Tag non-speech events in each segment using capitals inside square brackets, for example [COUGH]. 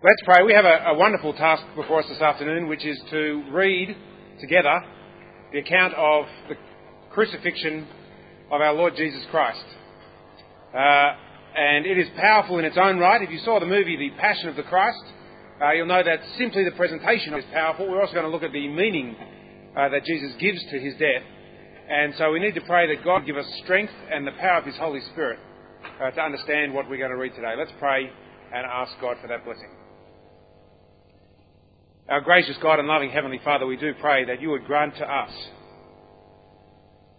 Let's pray. We have a, a, wonderful task before us this afternoon, which is to read together the account of the crucifixion of our Lord Jesus Christ. Uh, and it is powerful in its own right. If you saw the movie The Passion of the Christ, uh, you'll know that simply the presentation is powerful. We're also going to look at the meaning uh, that Jesus gives to his death. And so we need to pray that God give us strength and the power of his Holy Spirit uh, to understand what we're going to read today. Let's pray and ask God for that blessing. Our gracious God and loving Heavenly Father, we do pray that you would grant to us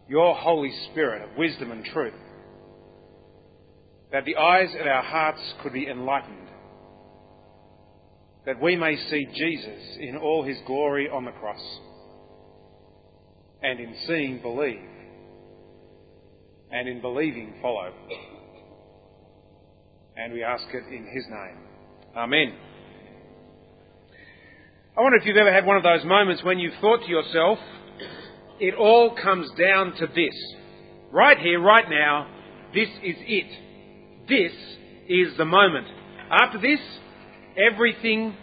your Holy Spirit of wisdom and truth, that the eyes of our hearts could be enlightened, that we may see Jesus in all his glory on the cross, and in seeing believe, and in believing follow. And we ask it in his name. Amen. I wonder if you've ever had one of those moments when you've thought to yourself, it all comes down to this. Right here, right now, this is it. This is the moment. After this, everything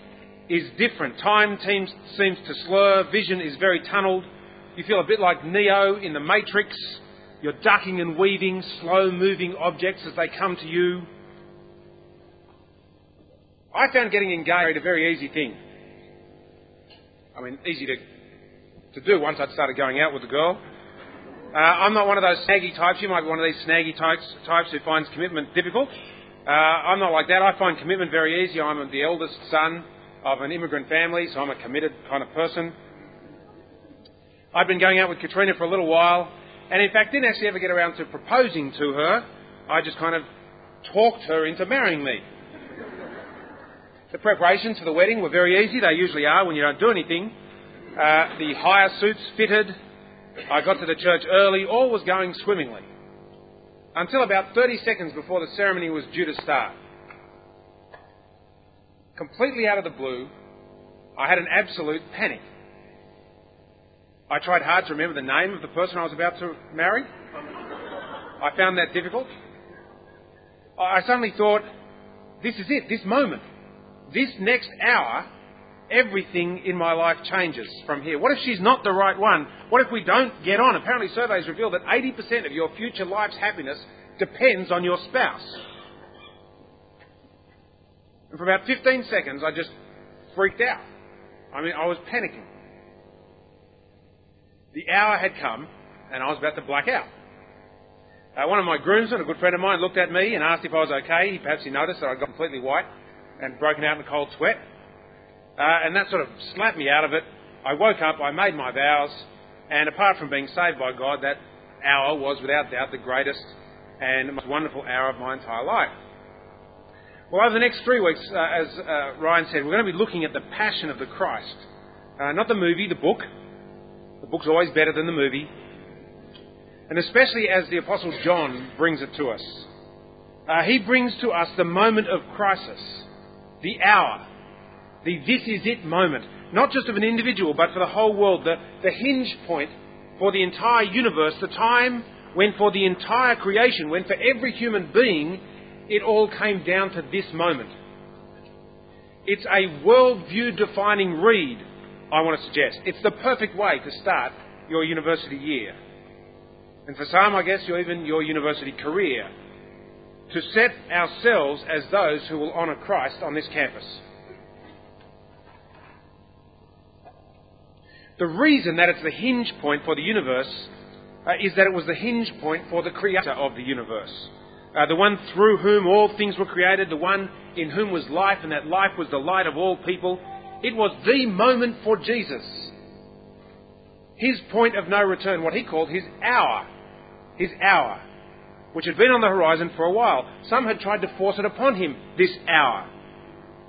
is different. Time seems, seems to slur, vision is very tunnelled. You feel a bit like Neo in the Matrix. You're ducking and weaving slow moving objects as they come to you. I found getting engaged a very easy thing. I mean, easy to, to do once I'd started going out with the girl. Uh, I'm not one of those snaggy types. You might be one of these snaggy types, types who finds commitment difficult. Uh, I'm not like that. I find commitment very easy. I'm the eldest son of an immigrant family, so I'm a committed kind of person. I'd been going out with Katrina for a little while, and in fact didn't actually ever get around to proposing to her. I just kind of talked her into marrying me. The preparations for the wedding were very easy. They usually are when you don't do anything. Uh, the hire suits fitted. I got to the church early. All was going swimmingly. Until about 30 seconds before the ceremony was due to start. Completely out of the blue, I had an absolute panic. I tried hard to remember the name of the person I was about to marry. I found that difficult. I suddenly thought, this is it, this moment this next hour, everything in my life changes from here. What if she's not the right one? What if we don't get on? Apparently, surveys reveal that 80% of your future life's happiness depends on your spouse. And for about 15 seconds, I just freaked out. I mean, I was panicking. The hour had come, and I was about to black out. Uh, one of my groomsmen, a good friend of mine, looked at me and asked if I was okay. He, Perhaps he noticed that I'd got completely white and broken out in a cold sweat. Uh, and that sort of slapped me out of it. I woke up, I made my vows, and apart from being saved by God, that hour was without doubt the greatest and most wonderful hour of my entire life. Well, over the next three weeks, uh, as uh, Ryan said, we're going to be looking at the Passion of the Christ. Uh, not the movie, the book. The book's always better than the movie. And especially as the Apostle John brings it to us. Uh, he brings to us the moment of crisis the hour, the this is it moment, not just of an individual, but for the whole world, the, the hinge point for the entire universe, the time when for the entire creation, when for every human being, it all came down to this moment. It's a worldview defining read, I want to suggest. It's the perfect way to start your university year. And for some, I guess, even your university career to set ourselves as those who will honour Christ on this campus. The reason that it's the hinge point for the universe uh, is that it was the hinge point for the creator of the universe. Uh, the one through whom all things were created, the one in whom was life, and that life was the light of all people. It was the moment for Jesus. His point of no return, what he called his hour. His hour which had been on the horizon for a while. Some had tried to force it upon him this hour.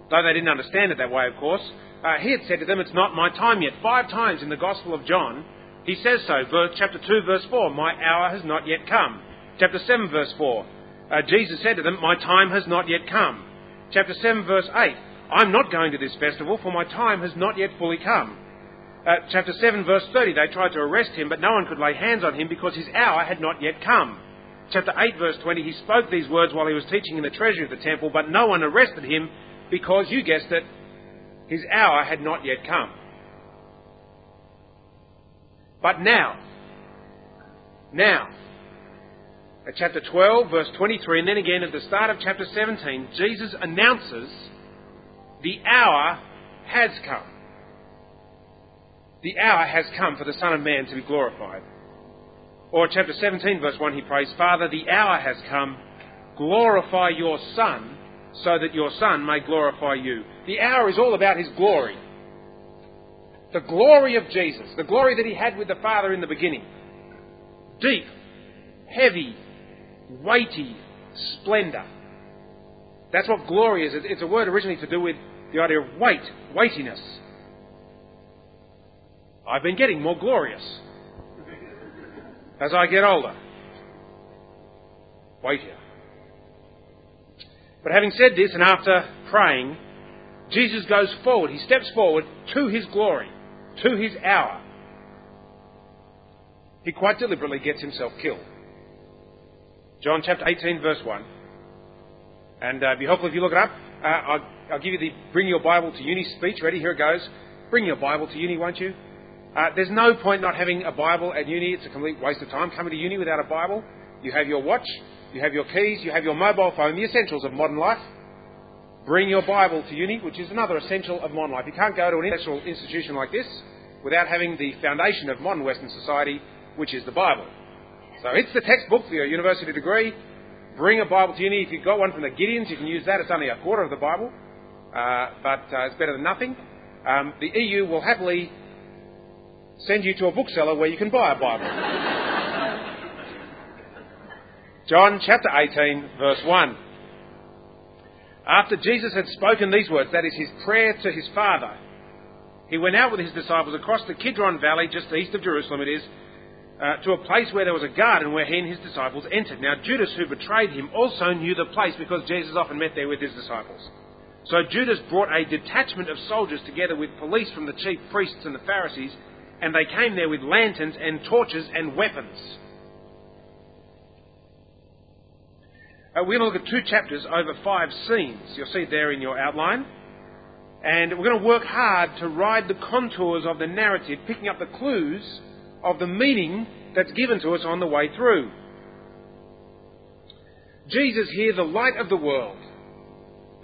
Though they didn't understand it that way, of course. Uh, he had said to them, It's not my time yet. Five times in the Gospel of John, he says so. Verse, chapter 2, verse 4, My hour has not yet come. Chapter 7, verse 4, uh, Jesus said to them, My time has not yet come. Chapter 7, verse 8, I'm not going to this festival, for my time has not yet fully come. Uh, chapter 7, verse 30, they tried to arrest him, but no one could lay hands on him because his hour had not yet come chapter 8, verse 20, he spoke these words while he was teaching in the treasury of the temple, but no one arrested him because, you guessed it, his hour had not yet come. But now, now, at chapter 12, verse 23, and then again at the start of chapter 17, Jesus announces the hour has come. The hour has come for the Son of Man to be glorified. Or chapter 17, verse 1, he prays, Father, the hour has come. Glorify your Son, so that your Son may glorify you. The hour is all about his glory. The glory of Jesus, the glory that he had with the Father in the beginning. Deep, heavy, weighty splendour. That's what glory is. It's a word originally to do with the idea of weight, weightiness. I've been getting more glorious as I get older. Wait here. But having said this, and after praying, Jesus goes forward. He steps forward to his glory, to his hour. He quite deliberately gets himself killed. John chapter 18, verse 1. And uh, be helpful if you look it up. Uh, I'll, I'll, give you the bring your Bible to uni speech. Ready? Here it goes. Bring your Bible to uni, won't you? Uh, there's no point not having a Bible at uni. It's a complete waste of time coming to uni without a Bible. You have your watch, you have your keys, you have your mobile phone, the essentials of modern life. Bring your Bible to uni, which is another essential of modern life. You can't go to an intellectual institution like this without having the foundation of modern Western society, which is the Bible. So it's the textbook for your university degree. Bring a Bible to uni. If you've got one from the Gideons, you can use that. It's only a quarter of the Bible, uh, but uh, it's better than nothing. Um, the EU will happily send you to a bookseller where you can buy a Bible. John chapter 18, verse 1. After Jesus had spoken these words, that is his prayer to his Father, he went out with his disciples across the Kidron Valley, just east of Jerusalem it is, uh, to a place where there was a garden where he and his disciples entered. Now, Judas, who betrayed him, also knew the place because Jesus often met there with his disciples. So Judas brought a detachment of soldiers together with police from the chief priests and the Pharisees, and they came there with lanterns and torches and weapons. Uh, we're going to look at two chapters over five scenes. You'll see there in your outline. And we're going to work hard to ride the contours of the narrative, picking up the clues of the meaning that's given to us on the way through. Jesus here, the light of the world,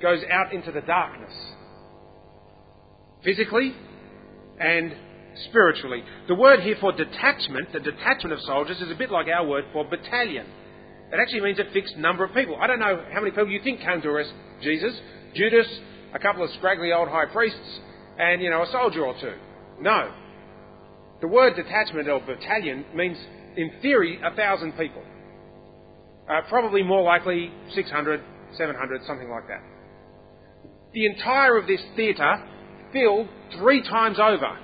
goes out into the darkness. Physically and spiritually. The word here for detachment, the detachment of soldiers, is a bit like our word for battalion. It actually means a fixed number of people. I don't know how many people you think came to arrest Jesus. Judas, a couple of scraggly old high priests, and, you know, a soldier or two. No. The word detachment or battalion means, in theory, a thousand people. Uh, probably more likely 600, 700, something like that. The entire of this theatre, filled three times over,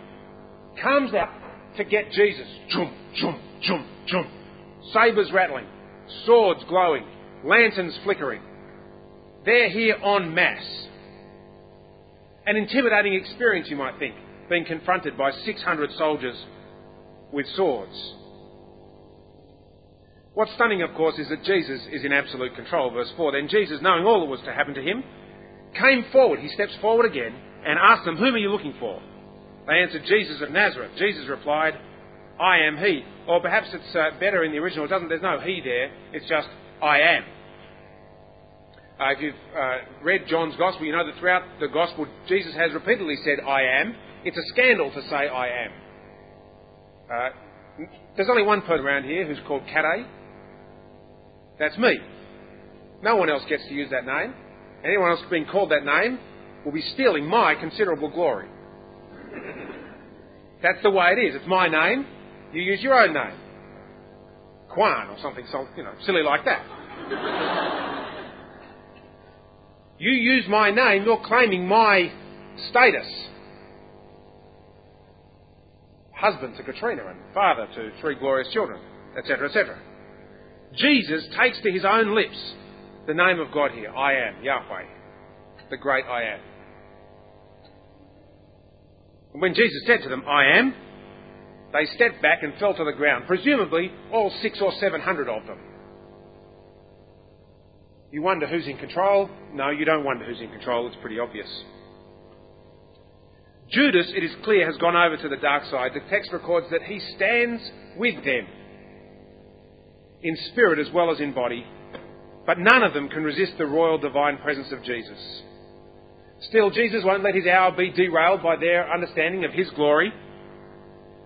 comes out to get Jesus. Chum, chum, chum, chum. Sabres rattling, swords glowing, lanterns flickering. They're here en masse. An intimidating experience, you might think, being confronted by 600 soldiers with swords. What's stunning, of course, is that Jesus is in absolute control. Verse 4 Then Jesus, knowing all that was to happen to him, came forward. He steps forward again and asked them, Whom are you looking for? They answered, Jesus of Nazareth. Jesus replied, I am he. Or perhaps it's uh, better in the original. It doesn't, there's no he there. It's just, I am. Uh, if you've uh, read John's Gospel, you know that throughout the Gospel, Jesus has repeatedly said, I am. It's a scandal to say, I am. Uh, there's only one person around here who's called Kade. That's me. No one else gets to use that name. Anyone else being called that name will be stealing my considerable glory. [LAUGHS] That's the way it is. It's my name. You use your own name. Kwan or something, you know, silly like that. [LAUGHS] you use my name, you're claiming my status. Husband to Katrina and father to three glorious children, etc., etc. Jesus takes to his own lips the name of God here I am, Yahweh, the great I am. When Jesus said to them, I am, they stepped back and fell to the ground, presumably all six or seven hundred of them. You wonder who's in control? No, you don't wonder who's in control. It's pretty obvious. Judas, it is clear, has gone over to the dark side. The text records that he stands with them in spirit as well as in body, but none of them can resist the royal divine presence of Jesus. Still, Jesus won't let his hour be derailed by their understanding of his glory.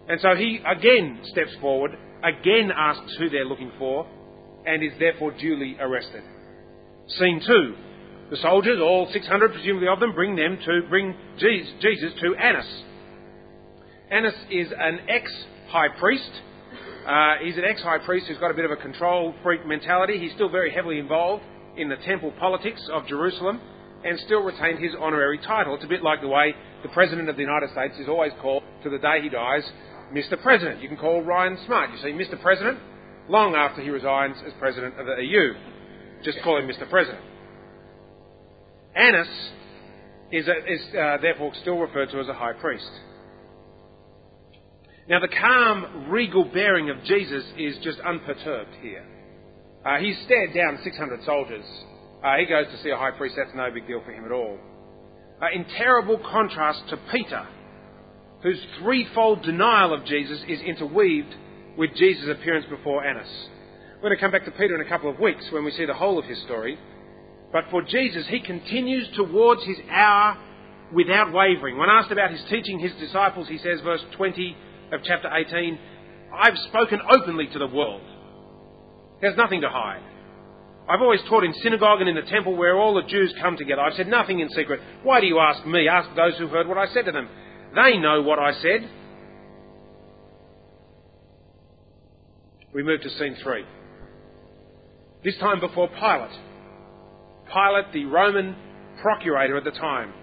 And so he again steps forward, again asks who they're looking for, and is therefore duly arrested. Scene two. The soldiers, all 600 presumably of them, bring them to bring Jesus to Annas. Annas is an ex-high priest. Uh, he's an ex-high priest who's got a bit of a control freak mentality. He's still very heavily involved in the temple politics of Jerusalem and still retained his honorary title. It's a bit like the way the President of the United States is always called to the day he dies, Mr. President. You can call Ryan Smart. You see, Mr. President, long after he resigns as President of the EU. Just call him Mr. President. Annas is, is uh, therefore still referred to as a high priest. Now, the calm, regal bearing of Jesus is just unperturbed here. Uh, he's stared down 600 soldiers. Uh, he goes to see a high priest, that's no big deal for him at all. Uh, in terrible contrast to Peter, whose threefold denial of Jesus is interweaved with Jesus' appearance before Annas. We're going to come back to Peter in a couple of weeks when we see the whole of his story. But for Jesus, he continues towards his hour without wavering. When asked about his teaching his disciples, he says, verse 20 of chapter 18, I've spoken openly to the world. There's nothing to hide. I've always taught in synagogue and in the temple where all the Jews come together. I've said nothing in secret. Why do you ask me? Ask those who heard what I said to them. They know what I said. We move to scene three. This time before Pilate. Pilate, the Roman procurator at the time.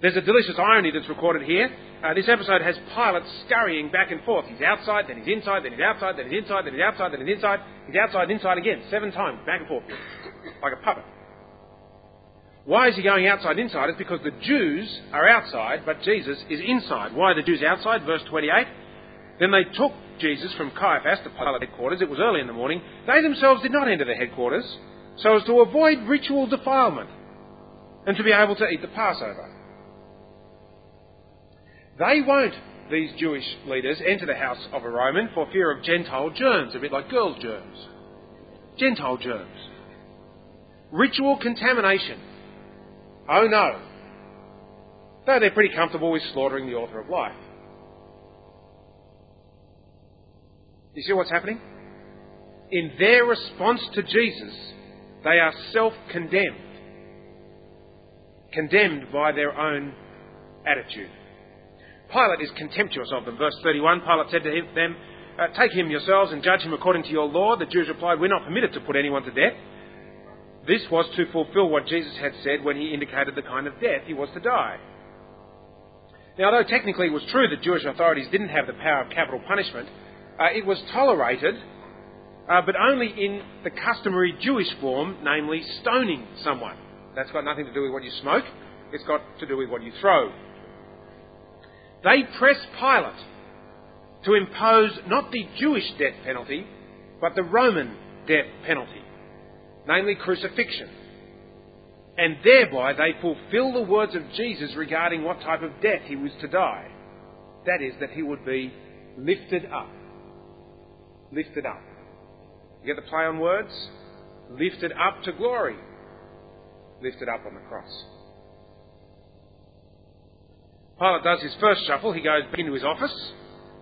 There's a delicious irony that's recorded here. Uh, this episode has Pilate scurrying back and forth. He's outside, then he's inside, then he's outside, then he's inside, then he's outside, then he's inside. He's outside, inside again, seven times, back and forth, like a puppet. Why is he going outside, inside? It's because the Jews are outside, but Jesus is inside. Why are the Jews outside? Verse 28. Then they took Jesus from Caiaphas, to Pilate's headquarters. It was early in the morning. They themselves did not enter the headquarters so as to avoid ritual defilement and to be able to eat the Passover. They won't, these Jewish leaders, enter the house of a Roman for fear of Gentile germs, a bit like girls' germs. Gentile germs. Ritual contamination. Oh no. Though they're pretty comfortable with slaughtering the author of life. You see what's happening? In their response to Jesus, they are self condemned, condemned by their own attitude. Pilate is contemptuous of them. Verse 31 Pilate said to them, uh, Take him yourselves and judge him according to your law. The Jews replied, We're not permitted to put anyone to death. This was to fulfill what Jesus had said when he indicated the kind of death he was to die. Now, although technically it was true that Jewish authorities didn't have the power of capital punishment, uh, it was tolerated, uh, but only in the customary Jewish form, namely stoning someone. That's got nothing to do with what you smoke, it's got to do with what you throw. They press Pilate to impose not the Jewish death penalty, but the Roman death penalty, namely crucifixion. And thereby they fulfill the words of Jesus regarding what type of death he was to die. That is, that he would be lifted up lifted up. You get the play on words? Lifted up to glory. Lifted up on the cross. Pilate does his first shuffle. He goes back into his office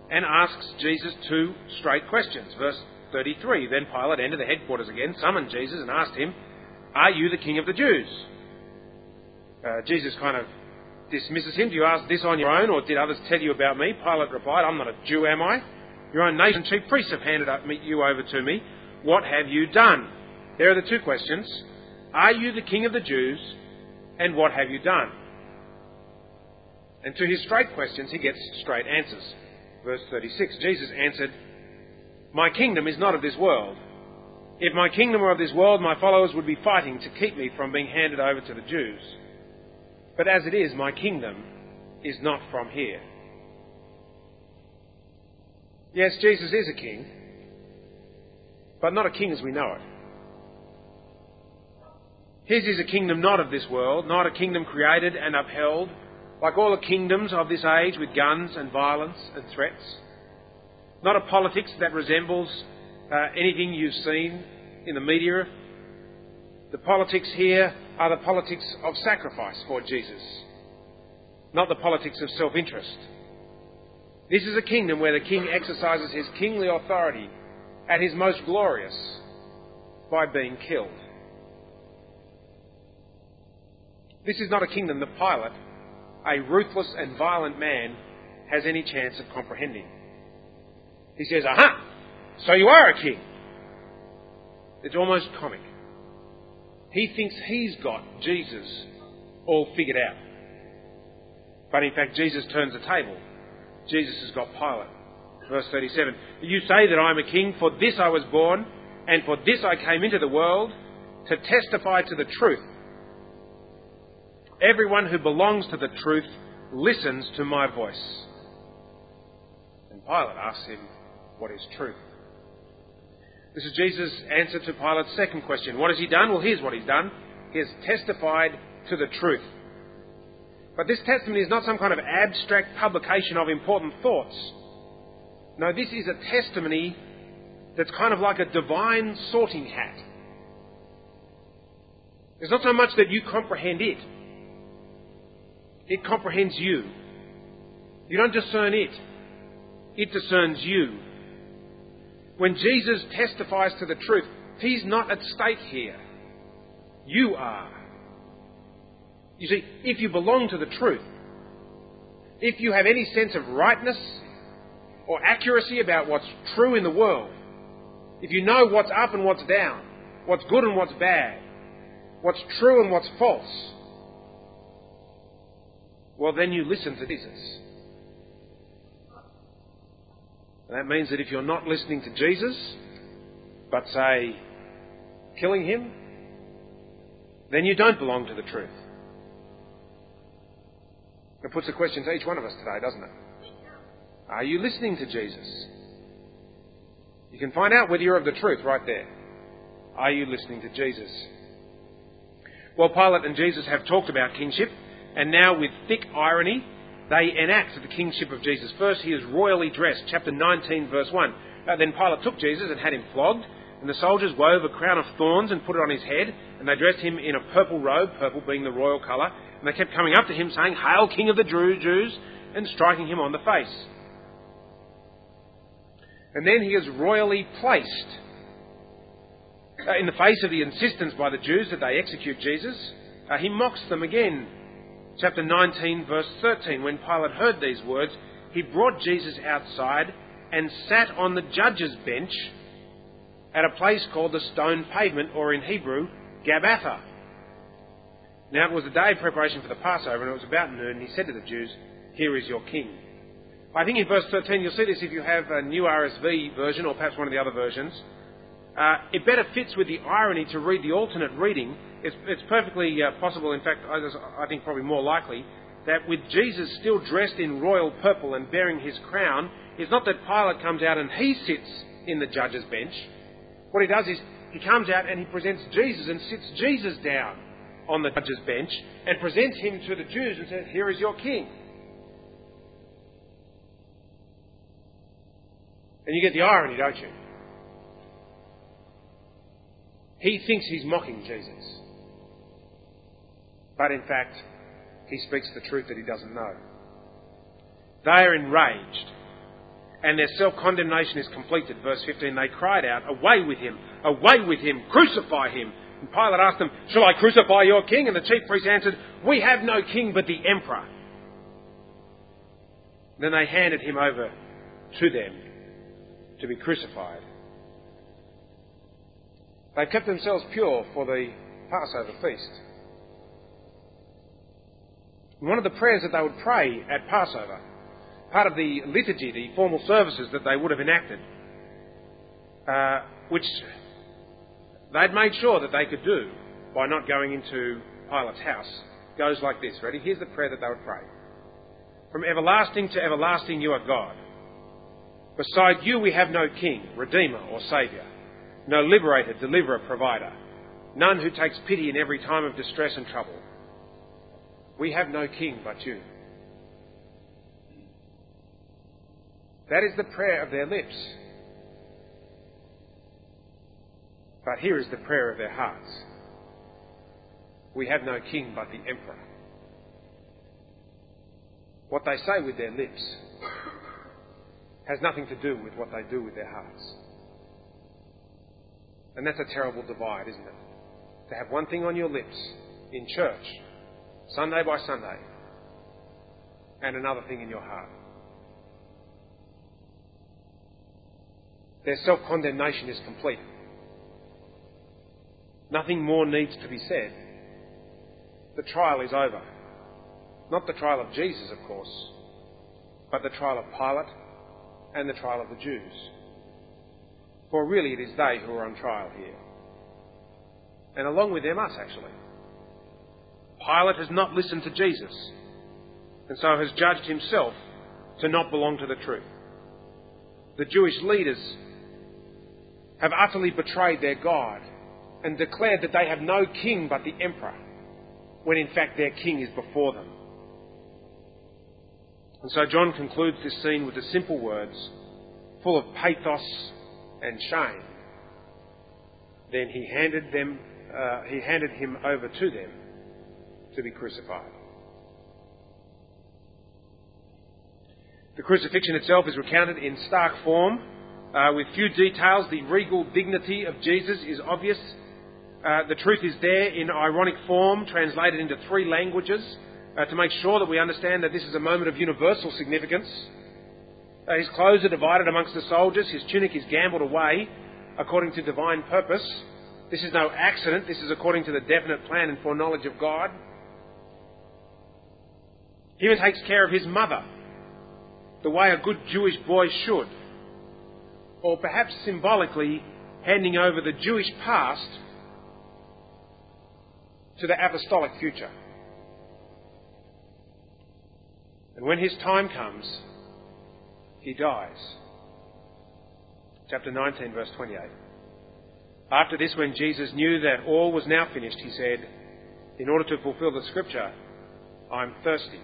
and asks Jesus two straight questions. Verse 33 Then Pilate entered the headquarters again, summoned Jesus, and asked him, Are you the king of the Jews? Uh, Jesus kind of dismisses him. Do you ask this on your own, or did others tell you about me? Pilate replied, I'm not a Jew, am I? Your own nation chief priests have handed up you over to me. What have you done? There are the two questions. Are you the king of the Jews? And what have you done? And to his straight questions, he gets straight answers. Verse 36 Jesus answered, My kingdom is not of this world. If my kingdom were of this world, my followers would be fighting to keep me from being handed over to the Jews. But as it is, my kingdom is not from here. Yes, Jesus is a king, but not a king as we know it. His is a kingdom not of this world, not a kingdom created and upheld, like all the kingdoms of this age with guns and violence and threats. Not a politics that resembles uh, anything you've seen in the media. The politics here are the politics of sacrifice for Jesus, not the politics of self interest. This is a kingdom where the king exercises his kingly authority at his most glorious by being killed. This is not a kingdom that Pilate, a ruthless and violent man, has any chance of comprehending. He says, Aha! So you are a king. It's almost comic. He thinks he's got Jesus all figured out. But in fact, Jesus turns the table. Jesus has got Pilate. Verse 37 You say that I am a king, for this I was born, and for this I came into the world, to testify to the truth. Everyone who belongs to the truth listens to my voice. And Pilate asks him, What is truth? This is Jesus' answer to Pilate's second question. What has he done? Well, here's what he's done. He has testified to the truth. But this testimony is not some kind of abstract publication of important thoughts. No, this is a testimony that's kind of like a divine sorting hat. It's not so much that you comprehend it, it comprehends you. You don't discern it, it discerns you. When Jesus testifies to the truth, he's not at stake here. You are. You see, if you belong to the truth, if you have any sense of rightness or accuracy about what's true in the world, if you know what's up and what's down, what's good and what's bad, what's true and what's false, well, then you listen to Jesus. That means that if you're not listening to Jesus, but say, killing him, then you don't belong to the truth. It puts a question to each one of us today, doesn't it? Are you listening to Jesus? You can find out whether you're of the truth right there. Are you listening to Jesus? Well, Pilate and Jesus have talked about kingship, and now with thick irony, they enact the kingship of Jesus. First, he is royally dressed, chapter 19, verse 1. Uh, then Pilate took Jesus and had him flogged, and the soldiers wove a crown of thorns and put it on his head, and they dressed him in a purple robe, purple being the royal colour, and they kept coming up to him saying, Hail, King of the Jews, and striking him on the face. And then he is royally placed. Uh, in the face of the insistence by the Jews that they execute Jesus, uh, he mocks them again chapter 19, verse 13. When Pilate heard these words, he brought Jesus outside and sat on the judge's bench at a place called the stone pavement, or in Hebrew, Gabbatha. Now it was the day of preparation for the Passover, and it was about noon, and he said to the Jews, Here is your king. I think in verse 13, you'll see this if you have a new RSV version, or perhaps one of the other versions. Uh, it better fits with the irony to read the alternate reading it's, it's perfectly uh, possible, in fact, I think probably more likely, that with Jesus still dressed in royal purple and bearing his crown, it's not that Pilate comes out and he sits in the judge's bench. What he does is he comes out and he presents Jesus and sits Jesus down on the judge's bench and presents him to the Jews and says, Here is your king. And you get the irony, don't you? He thinks he's mocking Jesus. But in fact, he speaks the truth that he doesn't know. They are enraged, and their self condemnation is completed. Verse 15 They cried out, Away with him! Away with him! Crucify him! And Pilate asked them, Shall I crucify your king? And the chief priests answered, We have no king but the emperor. Then they handed him over to them to be crucified. They kept themselves pure for the Passover feast. One of the prayers that they would pray at Passover, part of the liturgy, the formal services that they would have enacted, uh, which they'd made sure that they could do by not going into Pilate's house, goes like this. Ready? Here's the prayer that they would pray. From everlasting to everlasting, you are God. Beside you, we have no king, redeemer, or saviour, no liberator, deliverer, provider. none who takes pity in every time of distress and trouble. We have no king but you. That is the prayer of their lips. But here is the prayer of their hearts. We have no king but the emperor. What they say with their lips has nothing to do with what they do with their hearts. And that's a terrible divide, isn't it? To have one thing on your lips in church, Sunday by Sunday, and another thing in your heart. Their self condemnation is complete. Nothing more needs to be said. The trial is over. Not the trial of Jesus, of course, but the trial of Pilate and the trial of the Jews. For really it is they who are on trial here. And along with them, us actually. Pilate has not listened to Jesus, and so has judged himself to not belong to the truth. The Jewish leaders have utterly betrayed their God and declared that they have no king but the emperor, when in fact their king is before them. And so John concludes this scene with the simple words, full of pathos and shame. Then he handed them, uh, he handed him over to them to be crucified. The crucifixion itself is recounted in stark form, uh, with few details. The regal dignity of Jesus is obvious. Uh, the truth is there in ironic form, translated into three languages uh, to make sure that we understand that this is a moment of universal significance. Uh, his clothes are divided amongst the soldiers, his tunic is gambled away according to divine purpose. This is no accident, this is according to the definite plan and foreknowledge of God. He even takes care of his mother, the way a good Jewish boy should. Or perhaps symbolically, handing over the Jewish past to the apostolic future. And when his time comes, he dies. Chapter 19, verse 28. After this, when Jesus knew that all was now finished, he said, In order to fulfill the scripture, I'm thirsty.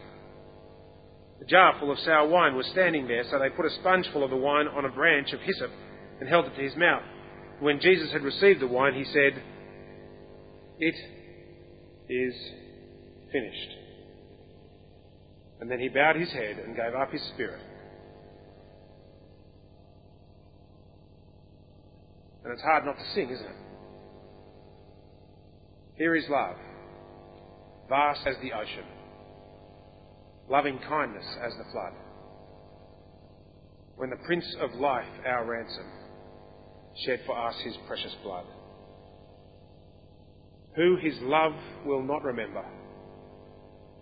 A jar full of sour wine was standing there, so they put a sponge full of the wine on a branch of hyssop and held it to his mouth. When Jesus had received the wine, he said, It is finished. And then he bowed his head and gave up his spirit. And it's hard not to sing, isn't it? Here is love, vast as the ocean, loving kindness as the flood. When the Prince of Life, our ransom, shed for us his precious blood. Who his love will not remember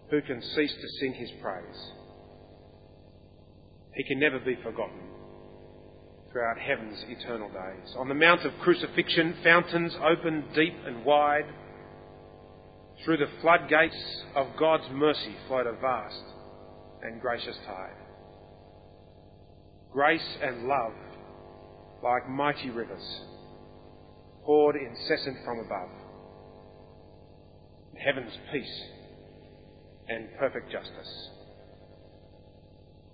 who can cease to sing his praise? He can never be forgotten throughout heaven's eternal days. On the Mount of Crucifixion, fountains opened deep and wide. Through the floodgates of God's mercy flowed a vast and gracious tide. Grace and love, like mighty rivers, poured incessant from above. Heaven's peace and perfect justice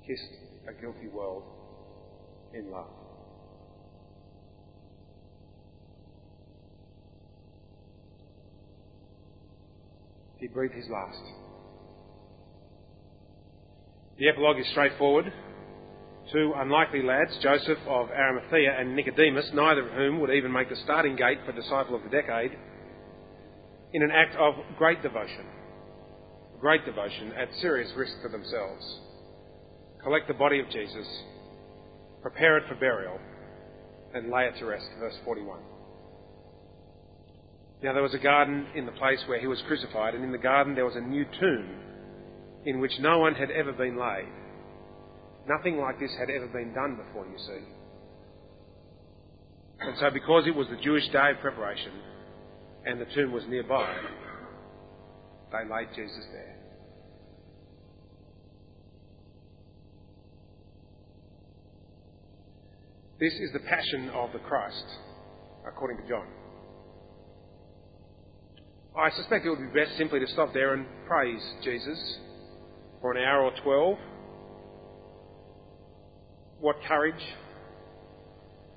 kissed a guilty world in love. He breathed his last. The epilogue is straightforward. Two unlikely lads, Joseph of Arimathea and Nicodemus, neither of whom would even make the starting gate for Disciple of the Decade, in an act of great devotion great devotion at serious risk to themselves. Collect the body of Jesus, prepare it for burial, and lay it to rest. Verse 41. Now there was a garden in the place where he was crucified, and in the garden there was a new tomb in which no one had ever been laid. Nothing like this had ever been done before, you see. And so, because it was the Jewish day of preparation and the tomb was nearby, they laid Jesus there. This is the passion of the Christ, according to John. I suspect it would be best simply to stop there and praise Jesus for an hour or twelve. What courage,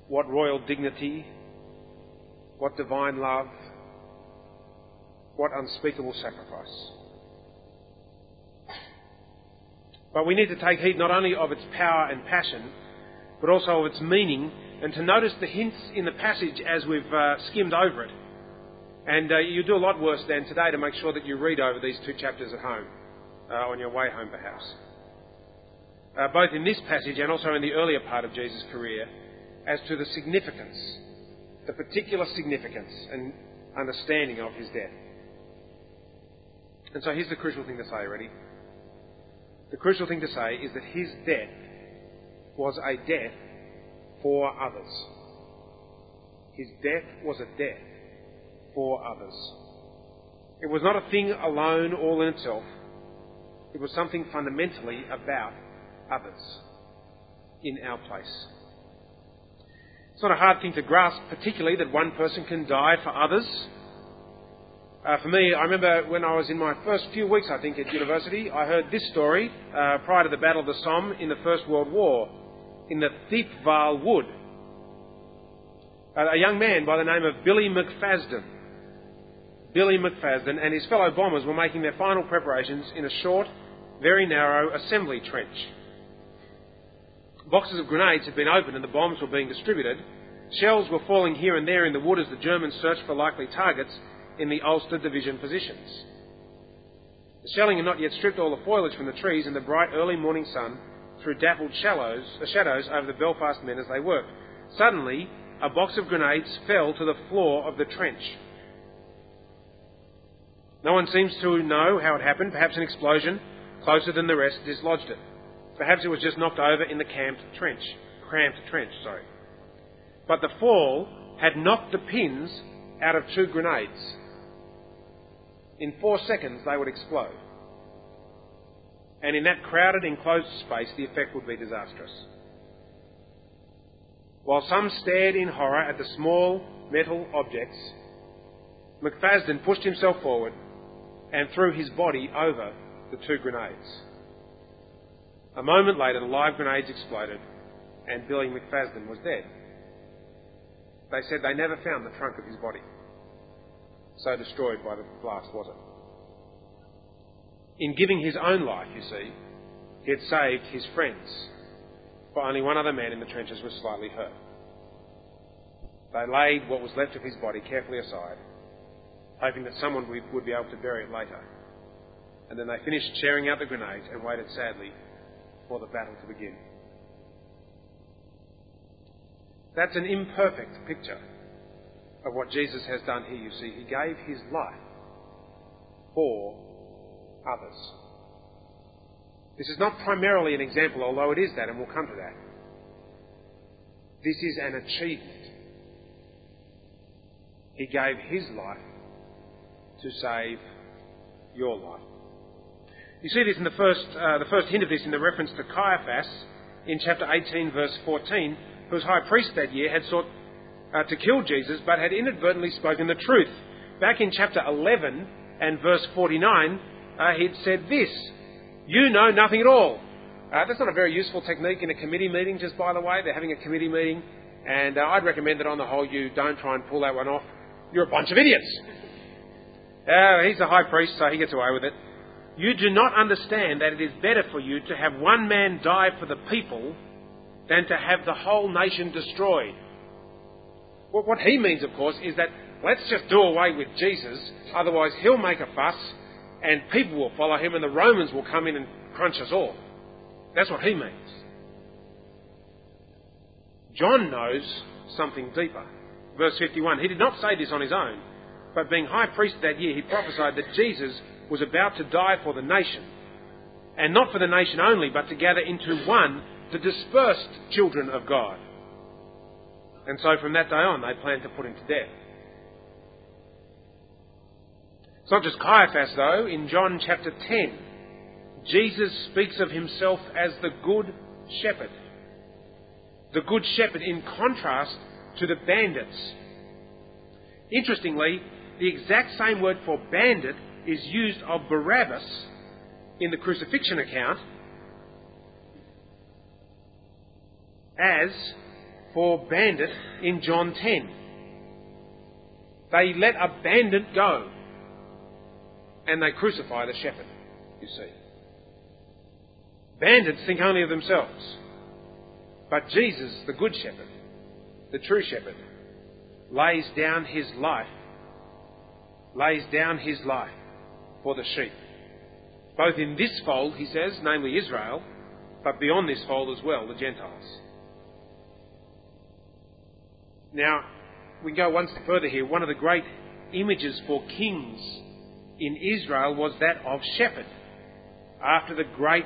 what royal dignity, what divine love, what unspeakable sacrifice. But we need to take heed not only of its power and passion, but also of its meaning, and to notice the hints in the passage as we've uh, skimmed over it. And uh, you do a lot worse than today to make sure that you read over these two chapters at home, uh, on your way home perhaps. Uh, both in this passage and also in the earlier part of Jesus' career, as to the significance, the particular significance and understanding of his death. And so here's the crucial thing to say, ready? The crucial thing to say is that his death was a death for others. His death was a death for others. It was not a thing alone, all in itself. It was something fundamentally about others in our place. It's not a hard thing to grasp, particularly that one person can die for others. Uh, for me, I remember when I was in my first few weeks, I think, at university, I heard this story uh, prior to the Battle of the Somme in the First World War in the Thiepval Wood. Uh, a young man by the name of Billy McFadzean Billy McFadzean and his fellow bombers were making their final preparations in a short, very narrow assembly trench. Boxes of grenades had been opened and the bombs were being distributed. Shells were falling here and there in the wood as the Germans searched for likely targets in the Ulster Division positions. The shelling had not yet stripped all the foliage from the trees, and the bright early morning sun threw dappled shallows, uh, shadows over the Belfast men as they worked. Suddenly, a box of grenades fell to the floor of the trench. No one seems to know how it happened. Perhaps an explosion, closer than the rest, dislodged it. Perhaps it was just knocked over in the camped trench. Cramped trench, sorry. But the fall had knocked the pins out of two grenades. In four seconds, they would explode. And in that crowded, enclosed space, the effect would be disastrous. While some stared in horror at the small metal objects, McFadzean pushed himself forward and threw his body over the two grenades. A moment later, the live grenades exploded, and Billy McFadzean was dead. They said they never found the trunk of his body. So destroyed by the blast was it. In giving his own life, you see, he had saved his friends, for only one other man in the trenches was slightly hurt. They laid what was left of his body carefully aside hoping that someone would be able to bury it later. And then they finished sharing out the grenades and waited sadly for the battle to begin. That's an imperfect picture of what Jesus has done here, you see. He gave his life for others. This is not primarily an example, although it is that, and we'll come to that. This is an achievement. He gave his life to save your life. You see this in the first, uh, the first hint of this in the reference to Caiaphas in chapter 18, verse 14, who was high priest that year, had sought uh, to kill Jesus, but had inadvertently spoken the truth. Back in chapter 11 and verse 49, uh, he'd said this You know nothing at all. Uh, that's not a very useful technique in a committee meeting, just by the way. They're having a committee meeting, and uh, I'd recommend that on the whole you don't try and pull that one off. You're a bunch of idiots. Uh, he's a high priest, so he gets away with it. You do not understand that it is better for you to have one man die for the people than to have the whole nation destroyed. Well, what he means, of course, is that let's just do away with Jesus, otherwise he'll make a fuss and people will follow him and the Romans will come in and crunch us all. That's what he means. John knows something deeper. Verse 51 He did not say this on his own. But being high priest that year, he prophesied that Jesus was about to die for the nation. And not for the nation only, but to gather into one the dispersed children of God. And so from that day on, they planned to put him to death. It's not just Caiaphas, though. In John chapter 10, Jesus speaks of himself as the Good Shepherd. The Good Shepherd in contrast to the bandits. Interestingly, the exact same word for bandit is used of Barabbas in the crucifixion account as for bandit in John 10. They let a bandit go and they crucify the shepherd, you see. Bandits think only of themselves. But Jesus, the Good Shepherd, the true shepherd, lays down his life, lays down his life for the sheep. Both in this fold, he says, namely Israel, but beyond this fold as well, the Gentiles. Now, we go one step further here. One of the great images for kings in Israel was that of shepherd. After the great,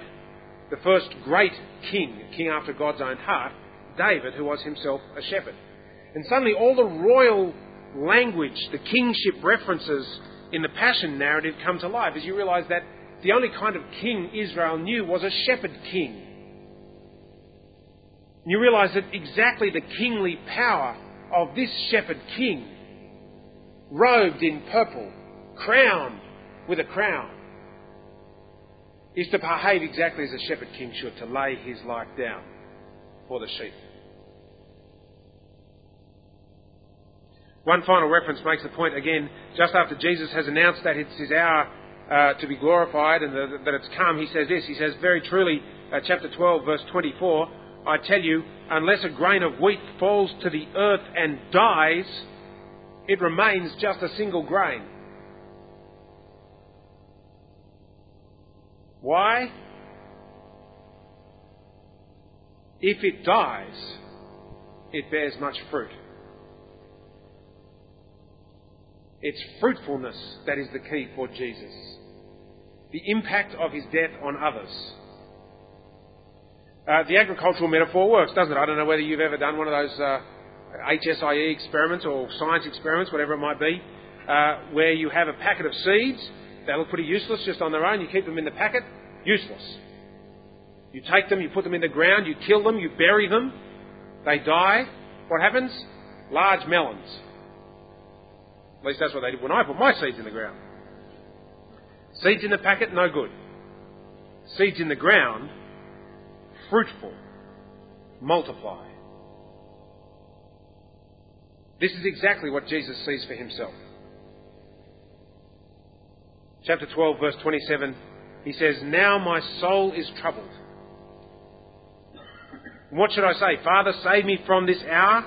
the first great king, king after God's own heart, David, who was himself a shepherd. And suddenly all the royal language, the kingship references in the Passion narrative come to life as you realise that the only kind of king Israel knew was a shepherd king. And you realise that exactly the kingly power of this shepherd king, robed in purple, crowned with a crown, is to behave exactly as a shepherd king should, to lay his life down for the sheep. One final reference makes the point again, just after Jesus has announced that it's his hour uh, to be glorified and the, that it's come, he says this. He says, Very truly, uh, chapter 12, verse 24, I tell you, unless a grain of wheat falls to the earth and dies, it remains just a single grain. Why? If it dies, it bears much fruit. It's fruitfulness that is the key for Jesus. The impact of his death on others. Uh, the agricultural metaphor works, doesn't it? I don't know whether you've ever done one of those uh, HSIE experiments or science experiments, whatever it might be, uh, where you have a packet of seeds. They look pretty useless just on their own. You keep them in the packet. Useless. You take them, you put them in the ground, you kill them, you bury them. They die. What happens? Large melons. At least that's what they did when I put my seeds in the ground. Seeds in the packet, no good. Seeds in the ground, fruitful, multiply. This is exactly what Jesus sees for himself. Chapter 12, verse 27, he says, Now my soul is troubled. What should I say? Father, save me from this hour?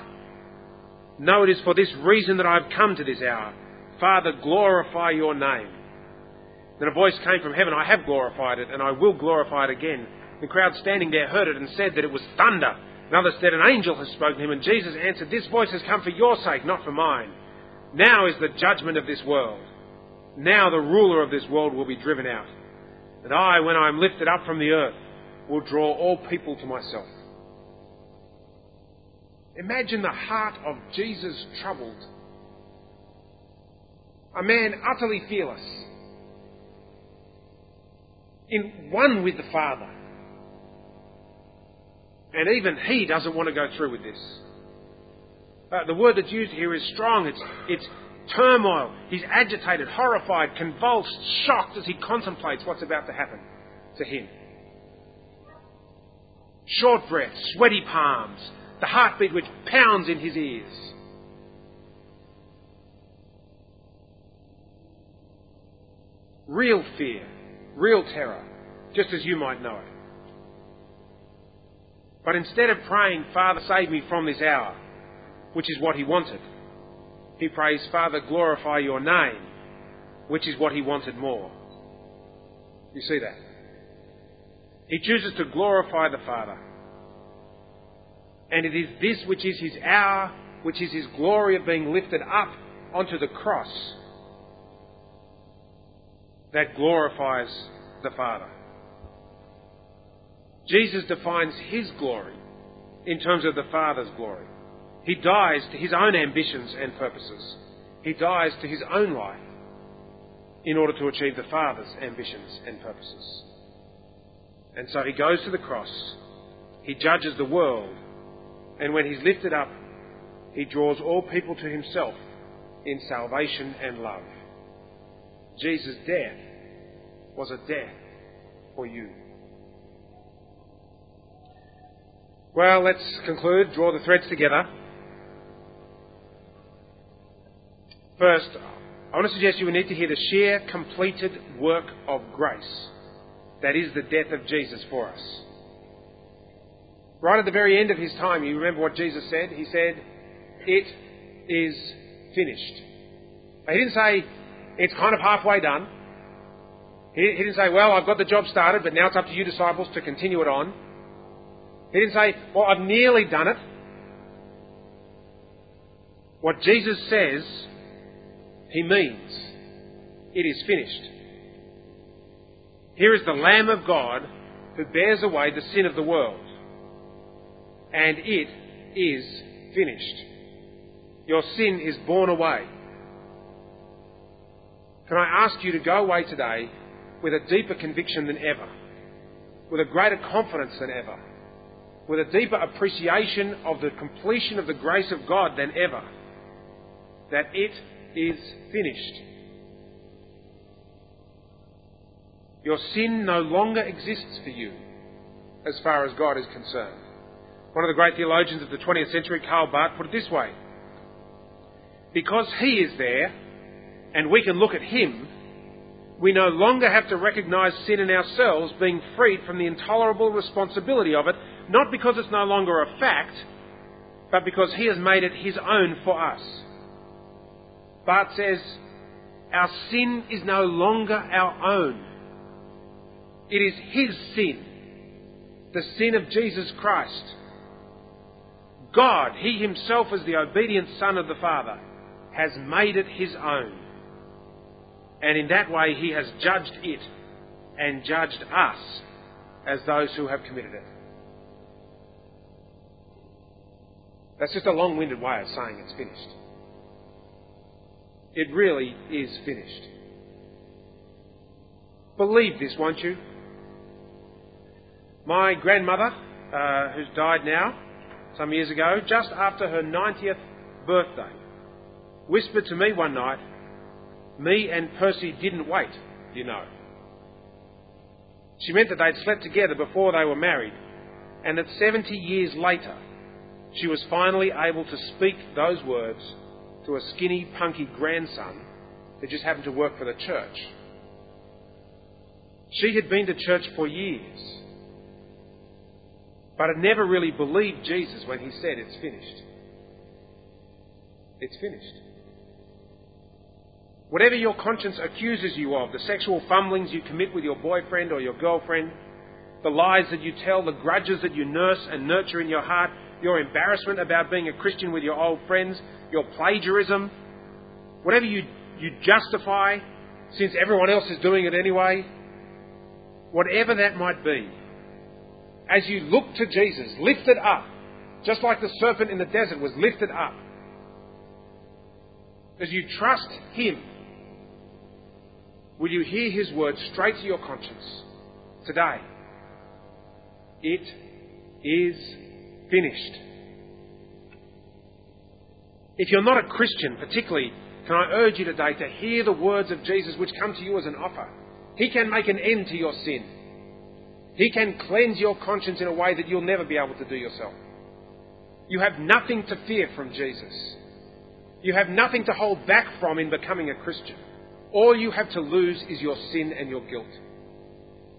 No, it is for this reason that I have come to this hour. Father, glorify your name. Then a voice came from heaven, I have glorified it, and I will glorify it again. The crowd standing there heard it and said that it was thunder. Another said, An angel has spoken to him, and Jesus answered, This voice has come for your sake, not for mine. Now is the judgment of this world. Now the ruler of this world will be driven out. And I, when I am lifted up from the earth, will draw all people to myself. Imagine the heart of Jesus troubled. A man utterly fearless. In one with the Father. And even he doesn't want to go through with this. Uh, the word that's used here is strong. It's, it's turmoil. He's agitated, horrified, convulsed, shocked as he contemplates what's about to happen to him. Short breath, sweaty palms, the heartbeat which pounds in his ears. Real fear, real terror, just as you might know it. But instead of praying, Father, save me from this hour, which is what he wanted, he prays, Father, glorify your name, which is what he wanted more. You see that? He chooses to glorify the Father and it is this which is his hour, which is his glory of being lifted up onto the cross, that glorifies the Father. Jesus defines his glory in terms of the Father's glory. He dies to his own ambitions and purposes. He dies to his own life in order to achieve the Father's ambitions and purposes. And so he goes to the cross. He judges the world and when he's lifted up, he draws all people to himself in salvation and love. Jesus' death was a death for you. Well, let's conclude, draw the threads together. First, I want to suggest you need to hear the sheer completed work of grace. That is the death of Jesus for us. Right at the very end of his time, you remember what Jesus said? He said, It is finished. He didn't say, It's kind of halfway done. He, didn't say, Well, I've got the job started, but now it's up to you, disciples, to continue it on. He didn't say, Well, I've nearly done it. What Jesus says, he means. It is finished. Here is the Lamb of God who bears away the sin of the world. And it is finished. Your sin is borne away. Can I ask you to go away today with a deeper conviction than ever, with a greater confidence than ever, with a deeper appreciation of the completion of the grace of God than ever, that it is finished. Your sin no longer exists for you as far as God is concerned. One of the great theologians of the 20th century, Karl Barth, put it this way Because He is there and we can look at Him, we no longer have to recognise sin in ourselves being freed from the intolerable responsibility of it, not because it's no longer a fact, but because He has made it His own for us. Barth says, Our sin is no longer our own. It is His sin, the sin of Jesus Christ. God, He Himself, as the obedient Son of the Father, has made it His own. And in that way, He has judged it and judged us as those who have committed it. That's just a long winded way of saying it's finished. It really is finished. Believe this, won't you? My grandmother, uh, who's died now some years ago, just after her 90th birthday, whispered to me one night, Me and Percy didn't wait, you know. She meant that they'd slept together before they were married, and that 70 years later, she was finally able to speak those words to a skinny, punky grandson who just happened to work for the church. She had been to church for years, but had never really believed Jesus when he said, It's finished. It's finished. Whatever your conscience accuses you of, the sexual fumblings you commit with your boyfriend or your girlfriend, the lies that you tell, the grudges that you nurse and nurture in your heart, your embarrassment about being a Christian with your old friends, your plagiarism, whatever you, you justify since everyone else is doing it anyway, whatever that might be, as you look to Jesus, lifted up, just like the serpent in the desert was lifted up, as you trust Him, will you hear His word straight to your conscience today? It is finished. If you're not a Christian, particularly, can I urge you today to hear the words of Jesus which come to you as an offer? He can make an end to your sin. He can cleanse your conscience in a way that you'll never be able to do yourself. You have nothing to fear from Jesus. You have nothing to hold back from in becoming a Christian. All you have to lose is your sin and your guilt.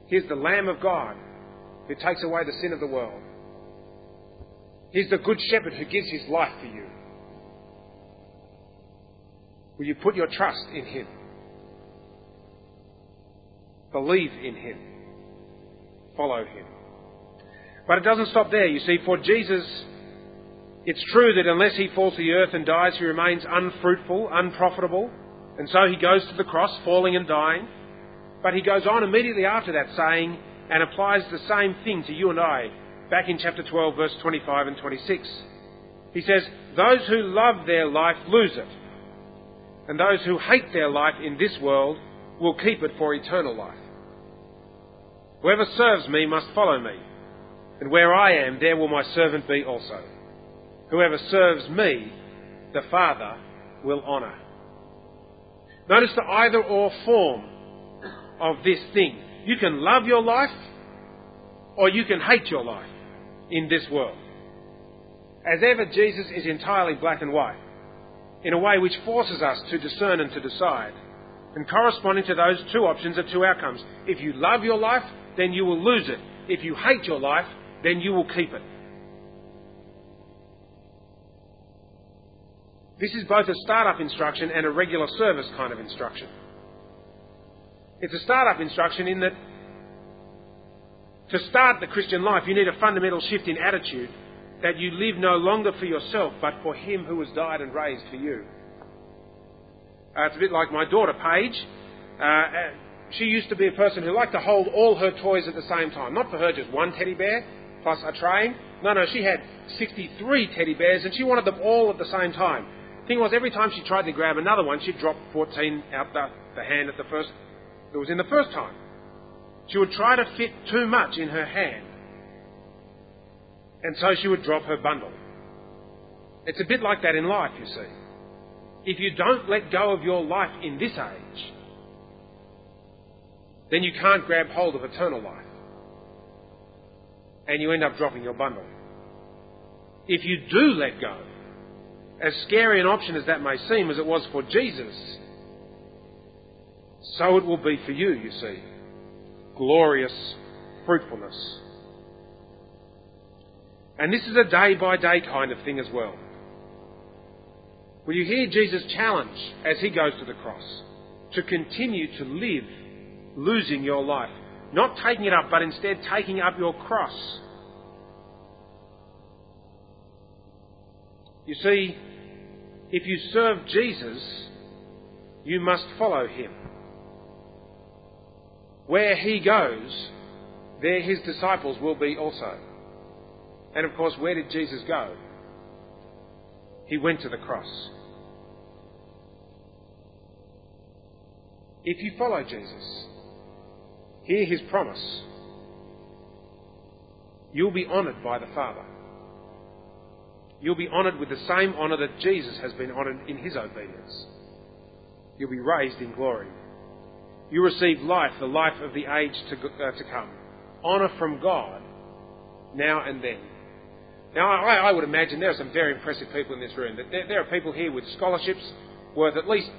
Here's the Lamb of God who takes away the sin of the world. He's the Good Shepherd who gives his life for you. Will you put your trust in Him? Believe in Him. Follow Him. But it doesn't stop there. You see, for Jesus, it's true that unless He falls to the earth and dies, He remains unfruitful, unprofitable. And so He goes to the cross, falling and dying. But He goes on immediately after that, saying, and applies the same thing to you and I, back in chapter 12, verse 25 and 26. He says, Those who love their life lose it and those who hate their life in this world will keep it for eternal life. Whoever serves me must follow me, and where I am, there will my servant be also. Whoever serves me, the Father will honour. Notice the either or form of this thing. You can love your life or you can hate your life in this world. As ever, Jesus is entirely black and white in a way which forces us to discern and to decide. And corresponding to those two options are two outcomes. If you love your life, then you will lose it. If you hate your life, then you will keep it. This is both a startup instruction and a regular service kind of instruction. It's a startup instruction in that to start the Christian life, you need a fundamental shift in attitude that you live no longer for yourself, but for Him who has died and raised for you. Uh, it's a bit like my daughter, Paige. Uh, she used to be a person who liked to hold all her toys at the same time. Not for her just one teddy bear plus a train. No, no, she had 63 teddy bears and she wanted them all at the same time. Thing was, every time she tried to grab another one, she'd drop 14 out the, the hand at the first. It was in the first time. She would try to fit too much in her hand. And so she would drop her bundle. It's a bit like that in life, you see. If you don't let go of your life in this age, then you can't grab hold of eternal life. And you end up dropping your bundle. If you do let go, as scary an option as that may seem, as it was for Jesus, so it will be for you, you see. Glorious fruitfulness. And this is a day by day kind of thing as well. Will you hear Jesus' challenge as he goes to the cross? To continue to live losing your life. Not taking it up, but instead taking up your cross. You see, if you serve Jesus, you must follow him. Where he goes, there his disciples will be also. And of course, where did Jesus go? He went to the cross. If you follow Jesus, hear his promise. You'll be honoured by the Father. You'll be honoured with the same honour that Jesus has been honoured in his obedience. You'll be raised in glory. You receive life, the life of the age to, uh, to come. Honour from God, now and then. Now, I, I, would imagine there are some very impressive people in this room. There, there, are people here with scholarships worth at least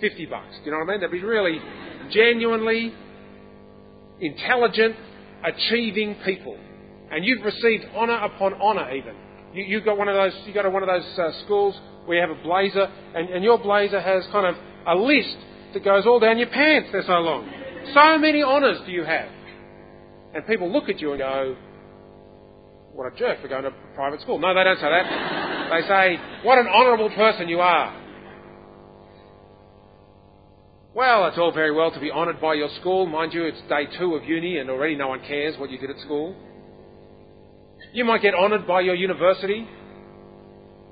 50 bucks. Do you know what I mean? They'd be really genuinely intelligent, achieving people. And you've received honour upon honour even. You, you got one of those, you go to one of those uh, schools where you have a blazer and, and your blazer has kind of a list that goes all down your pants. They're so long. So many honours do you have. And people look at you and go, what a jerk for going to private school. No, they don't say that. they say, what an honourable person you are. Well, it's all very well to be honoured by your school. Mind you, it's day two of uni and already no one cares what you did at school. You might get honoured by your university.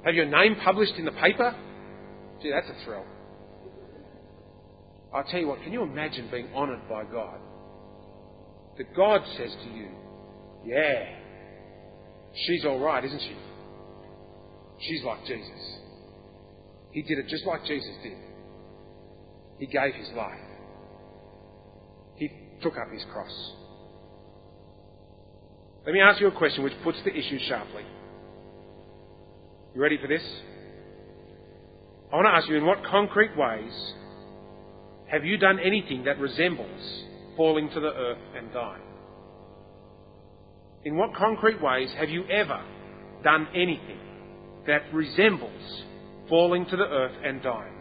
Have your name published in the paper. Gee, that's a thrill. I'll tell you what, can you imagine being honoured by God? That God says to you, yeah, She's all right, isn't she? She's like Jesus. He did it just like Jesus did. He gave his life. He took up his cross. Let me ask you a question which puts the issue sharply. You ready for this? I want to ask you in what concrete ways have you done anything that resembles falling to the earth and dying? In what concrete ways have you ever done anything that resembles falling to the earth and dying?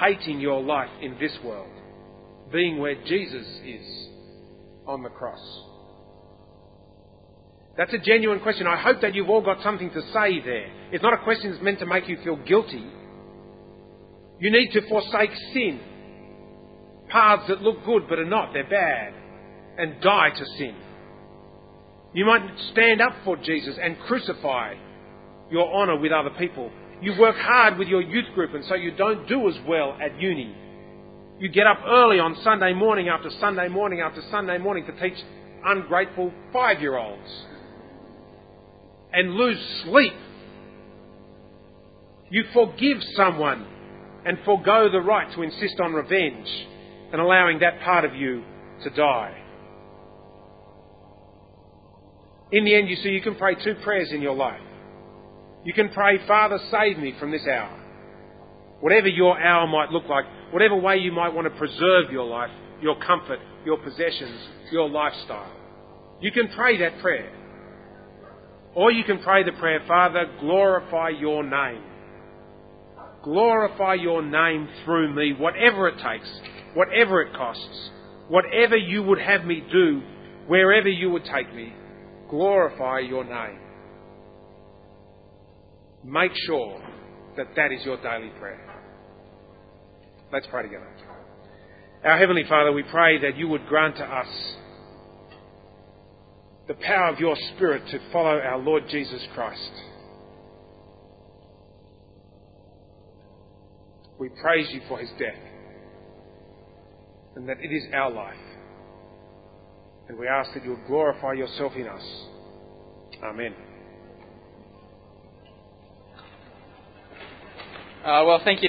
Hating your life in this world, being where Jesus is on the cross? That's a genuine question. I hope that you've all got something to say there. It's not a question that's meant to make you feel guilty. You need to forsake sin. Paths that look good but are not, they're bad. And die to sin. You might stand up for Jesus and crucify your honour with other people. You work hard with your youth group and so you don't do as well at uni. You get up early on Sunday morning after Sunday morning after Sunday morning to teach ungrateful five year olds and lose sleep. You forgive someone and forego the right to insist on revenge and allowing that part of you to die. In the end, you see, you can pray two prayers in your life. You can pray, Father, save me from this hour. Whatever your hour might look like, whatever way you might want to preserve your life, your comfort, your possessions, your lifestyle. You can pray that prayer. Or you can pray the prayer, Father, glorify your name. Glorify your name through me, whatever it takes, whatever it costs, whatever you would have me do, wherever you would take me, glorify your name. Make sure that that is your daily prayer. Let's pray together. Our Heavenly Father, we pray that you would grant to us the power of your Spirit to follow our Lord Jesus Christ. We praise you for his death and that it is our life. And we ask that you would glorify yourself in us. Amen. Uh, well, thank you.